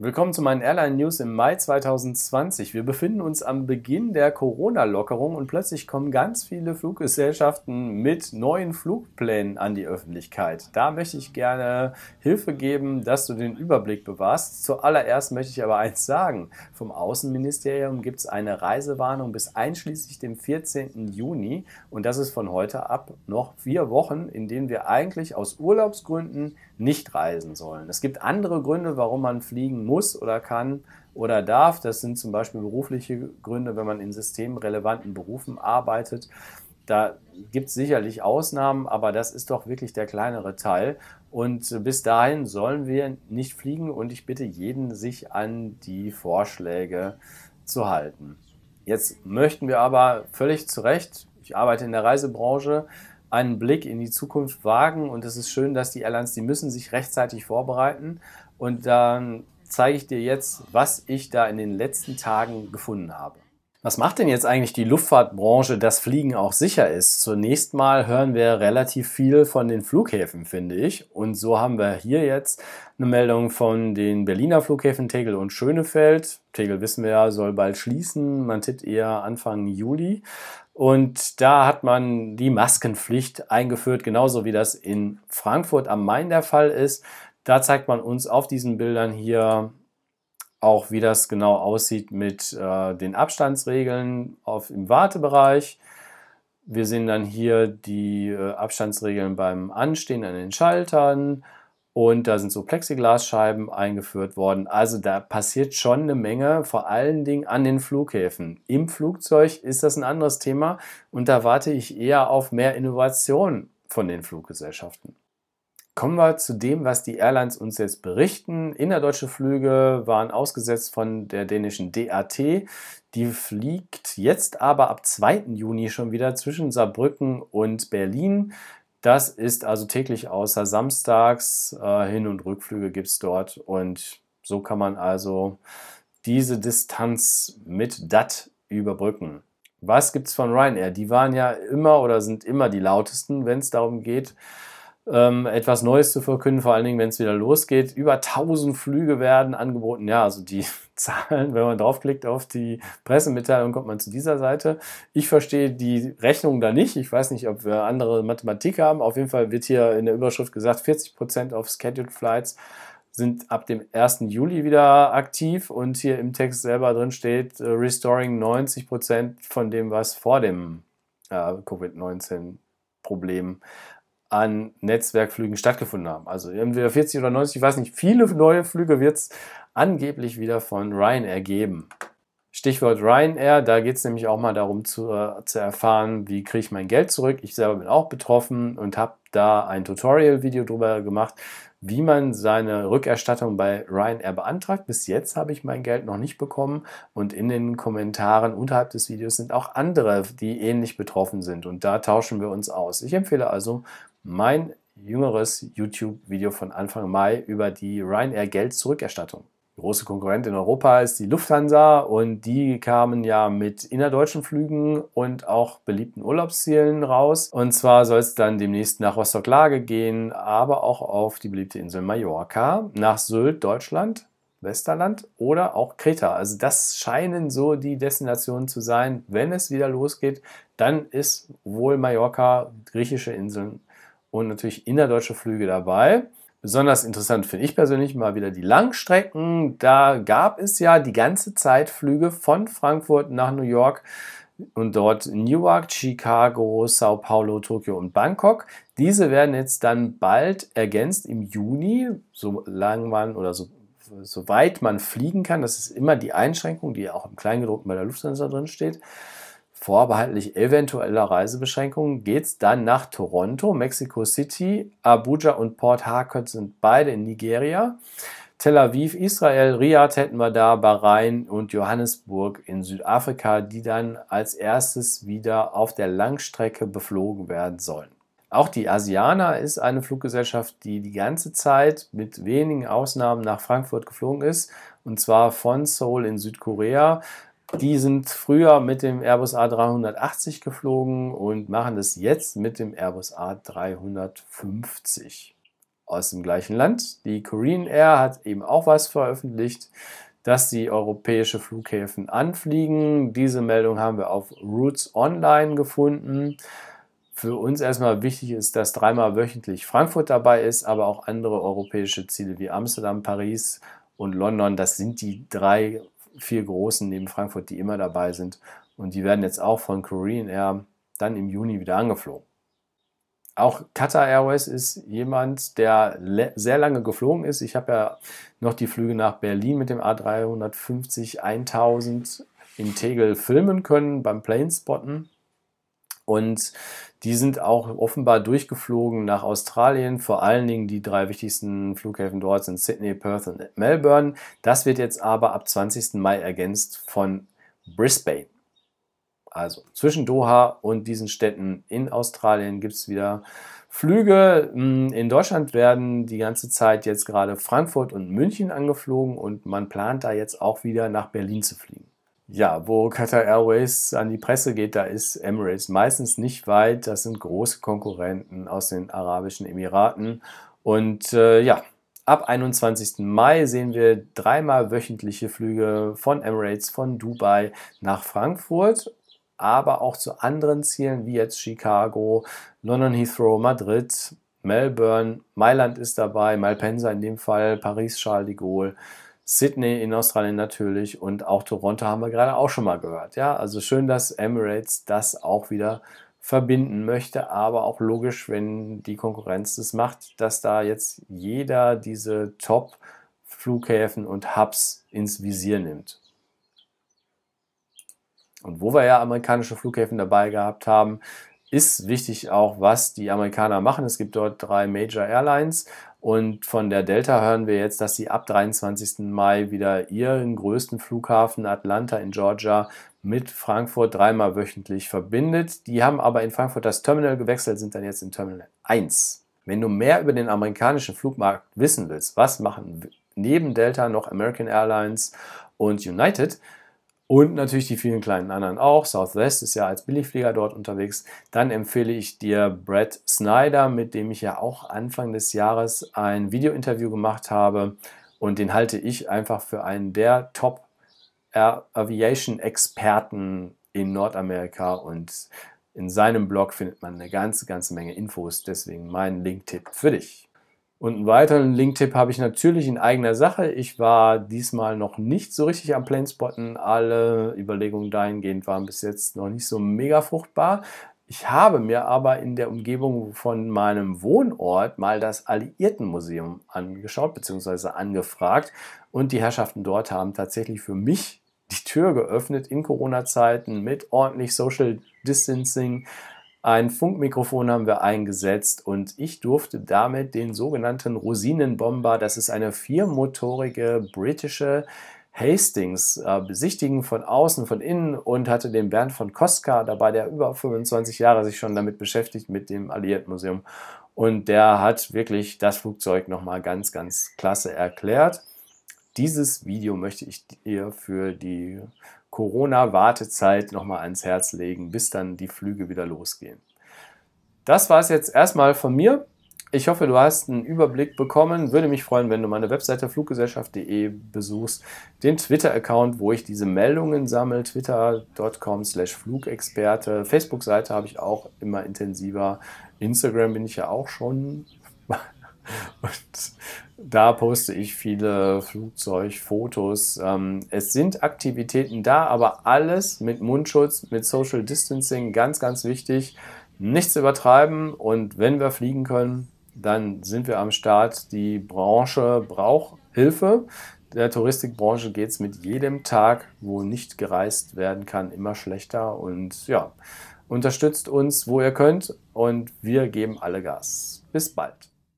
Willkommen zu meinen Airline News im Mai 2020. Wir befinden uns am Beginn der Corona-Lockerung und plötzlich kommen ganz viele Fluggesellschaften mit neuen Flugplänen an die Öffentlichkeit. Da möchte ich gerne Hilfe geben, dass du den Überblick bewahrst. Zuallererst möchte ich aber eins sagen. Vom Außenministerium gibt es eine Reisewarnung bis einschließlich dem 14. Juni und das ist von heute ab noch vier Wochen, in denen wir eigentlich aus Urlaubsgründen nicht reisen sollen. Es gibt andere Gründe, warum man fliegen muss oder kann oder darf. Das sind zum Beispiel berufliche Gründe, wenn man in systemrelevanten Berufen arbeitet. Da gibt es sicherlich Ausnahmen, aber das ist doch wirklich der kleinere Teil. Und bis dahin sollen wir nicht fliegen und ich bitte jeden, sich an die Vorschläge zu halten. Jetzt möchten wir aber völlig zu Recht, ich arbeite in der Reisebranche, einen Blick in die Zukunft wagen und es ist schön, dass die Airlines, die müssen sich rechtzeitig vorbereiten und dann zeige ich dir jetzt, was ich da in den letzten Tagen gefunden habe. Was macht denn jetzt eigentlich die Luftfahrtbranche, dass Fliegen auch sicher ist? Zunächst mal hören wir relativ viel von den Flughäfen, finde ich. Und so haben wir hier jetzt eine Meldung von den Berliner Flughäfen Tegel und Schönefeld. Tegel wissen wir ja, soll bald schließen. Man tippt eher Anfang Juli. Und da hat man die Maskenpflicht eingeführt, genauso wie das in Frankfurt am Main der Fall ist. Da zeigt man uns auf diesen Bildern hier auch, wie das genau aussieht mit äh, den Abstandsregeln auf, im Wartebereich. Wir sehen dann hier die äh, Abstandsregeln beim Anstehen an den Schaltern und da sind so Plexiglasscheiben eingeführt worden. Also da passiert schon eine Menge, vor allen Dingen an den Flughäfen. Im Flugzeug ist das ein anderes Thema und da warte ich eher auf mehr Innovation von den Fluggesellschaften. Kommen wir zu dem, was die Airlines uns jetzt berichten. Innerdeutsche Flüge waren ausgesetzt von der dänischen DAT. Die fliegt jetzt aber ab 2. Juni schon wieder zwischen Saarbrücken und Berlin. Das ist also täglich außer samstags. Äh, Hin- und Rückflüge gibt es dort. Und so kann man also diese Distanz mit DAT überbrücken. Was gibt es von Ryanair? Die waren ja immer oder sind immer die lautesten, wenn es darum geht, ähm, etwas Neues zu verkünden, vor allen Dingen, wenn es wieder losgeht. Über 1000 Flüge werden angeboten. Ja, also die Zahlen, wenn man draufklickt auf die Pressemitteilung, kommt man zu dieser Seite. Ich verstehe die Rechnung da nicht. Ich weiß nicht, ob wir andere Mathematik haben. Auf jeden Fall wird hier in der Überschrift gesagt, 40% auf Scheduled Flights sind ab dem 1. Juli wieder aktiv und hier im Text selber drin steht, uh, restoring 90% von dem, was vor dem äh, Covid-19-Problem an Netzwerkflügen stattgefunden haben. Also entweder 40 oder 90, ich weiß nicht, viele neue Flüge wird es angeblich wieder von Ryanair geben. Stichwort Ryanair, da geht es nämlich auch mal darum zu, äh, zu erfahren, wie kriege ich mein Geld zurück. Ich selber bin auch betroffen und habe da ein Tutorial-Video drüber gemacht, wie man seine Rückerstattung bei Ryanair beantragt. Bis jetzt habe ich mein Geld noch nicht bekommen und in den Kommentaren unterhalb des Videos sind auch andere, die ähnlich betroffen sind und da tauschen wir uns aus. Ich empfehle also mein jüngeres YouTube-Video von Anfang Mai über die Ryanair Geld-Zurückerstattung. Große Konkurrent in Europa ist die Lufthansa und die kamen ja mit innerdeutschen Flügen und auch beliebten Urlaubszielen raus. Und zwar soll es dann demnächst nach Rostock-Lage gehen, aber auch auf die beliebte Insel Mallorca, nach Sylt, Deutschland, Westerland oder auch Kreta. Also das scheinen so die Destinationen zu sein. Wenn es wieder losgeht, dann ist wohl Mallorca, griechische Inseln und natürlich innerdeutsche Flüge dabei. Besonders interessant finde ich persönlich mal wieder die Langstrecken. Da gab es ja die ganze Zeit Flüge von Frankfurt nach New York und dort Newark, Chicago, Sao Paulo, Tokio und Bangkok. Diese werden jetzt dann bald ergänzt im Juni, solange man oder so, soweit man fliegen kann. Das ist immer die Einschränkung, die auch im Kleingedruckten bei der Lufthansa drin steht vorbehaltlich eventueller Reisebeschränkungen geht es dann nach Toronto, Mexico City, Abuja und Port Harcourt sind beide in Nigeria. Tel Aviv, Israel, Riyadh hätten wir da, Bahrain und Johannesburg in Südafrika, die dann als erstes wieder auf der Langstrecke beflogen werden sollen. Auch die Asiana ist eine Fluggesellschaft, die die ganze Zeit mit wenigen Ausnahmen nach Frankfurt geflogen ist, und zwar von Seoul in Südkorea die sind früher mit dem Airbus A380 geflogen und machen das jetzt mit dem Airbus A350. aus dem gleichen Land. Die Korean Air hat eben auch was veröffentlicht, dass die europäische Flughäfen anfliegen. Diese Meldung haben wir auf Routes Online gefunden. Für uns erstmal wichtig ist, dass dreimal wöchentlich Frankfurt dabei ist, aber auch andere europäische Ziele wie Amsterdam, Paris und London. Das sind die drei, vier großen neben Frankfurt, die immer dabei sind. Und die werden jetzt auch von Korean Air dann im Juni wieder angeflogen. Auch Qatar Airways ist jemand, der sehr lange geflogen ist. Ich habe ja noch die Flüge nach Berlin mit dem A350 1000 in Tegel filmen können beim Planespotten. Und die sind auch offenbar durchgeflogen nach Australien. Vor allen Dingen die drei wichtigsten Flughäfen dort sind Sydney, Perth und Melbourne. Das wird jetzt aber ab 20. Mai ergänzt von Brisbane. Also zwischen Doha und diesen Städten in Australien gibt es wieder Flüge. Hm, in Deutschland werden die ganze Zeit jetzt gerade Frankfurt und München angeflogen und man plant da jetzt auch wieder nach Berlin zu fliegen. Ja, wo Qatar Airways an die Presse geht, da ist Emirates meistens nicht weit. Das sind große Konkurrenten aus den Arabischen Emiraten. Und äh, ja, ab 21. Mai sehen wir dreimal wöchentliche Flüge von Emirates, von Dubai nach Frankfurt aber auch zu anderen Zielen wie jetzt Chicago, London Heathrow, Madrid, Melbourne, Mailand ist dabei, Malpensa in dem Fall, Paris, Charles de Gaulle, Sydney in Australien natürlich und auch Toronto haben wir gerade auch schon mal gehört. Ja, also schön, dass Emirates das auch wieder verbinden möchte, aber auch logisch, wenn die Konkurrenz das macht, dass da jetzt jeder diese Top-Flughäfen und Hubs ins Visier nimmt. Und wo wir ja amerikanische Flughäfen dabei gehabt haben, ist wichtig auch, was die Amerikaner machen. Es gibt dort drei Major Airlines und von der Delta hören wir jetzt, dass sie ab 23. Mai wieder ihren größten Flughafen Atlanta in Georgia mit Frankfurt dreimal wöchentlich verbindet. Die haben aber in Frankfurt das Terminal gewechselt, sind dann jetzt in Terminal 1. Wenn du mehr über den amerikanischen Flugmarkt wissen willst, was machen neben Delta noch American Airlines und United, und natürlich die vielen kleinen anderen auch. Southwest ist ja als Billigflieger dort unterwegs. Dann empfehle ich dir Brad Snyder, mit dem ich ja auch Anfang des Jahres ein Video-Interview gemacht habe. Und den halte ich einfach für einen der Top Aviation-Experten in Nordamerika. Und in seinem Blog findet man eine ganze, ganze Menge Infos. Deswegen mein Link-Tipp für dich. Und einen weiteren Link-Tipp habe ich natürlich in eigener Sache. Ich war diesmal noch nicht so richtig am Planespotten. Alle Überlegungen dahingehend waren bis jetzt noch nicht so mega fruchtbar. Ich habe mir aber in der Umgebung von meinem Wohnort mal das Alliiertenmuseum angeschaut bzw. angefragt und die Herrschaften dort haben tatsächlich für mich die Tür geöffnet in Corona-Zeiten mit ordentlich Social Distancing, ein Funkmikrofon haben wir eingesetzt und ich durfte damit den sogenannten Rosinenbomber, das ist eine viermotorige britische Hastings äh, besichtigen von außen, von innen und hatte den Bernd von Koska dabei, der über 25 Jahre sich schon damit beschäftigt mit dem Alliiertenmuseum und der hat wirklich das Flugzeug nochmal ganz, ganz klasse erklärt. Dieses Video möchte ich dir für die Corona-Wartezeit nochmal ans Herz legen, bis dann die Flüge wieder losgehen. Das war es jetzt erstmal von mir. Ich hoffe, du hast einen Überblick bekommen. Würde mich freuen, wenn du meine Webseite fluggesellschaft.de besuchst, den Twitter-Account, wo ich diese Meldungen sammle, twitter.com slash Flugexperte. Facebook-Seite habe ich auch immer intensiver. Instagram bin ich ja auch schon. Und da poste ich viele Flugzeugfotos. Ähm, es sind Aktivitäten da, aber alles mit Mundschutz, mit Social Distancing, ganz, ganz wichtig. Nichts übertreiben und wenn wir fliegen können, dann sind wir am Start. Die Branche braucht Hilfe. Der Touristikbranche geht es mit jedem Tag, wo nicht gereist werden kann, immer schlechter. Und ja, unterstützt uns, wo ihr könnt und wir geben alle Gas. Bis bald.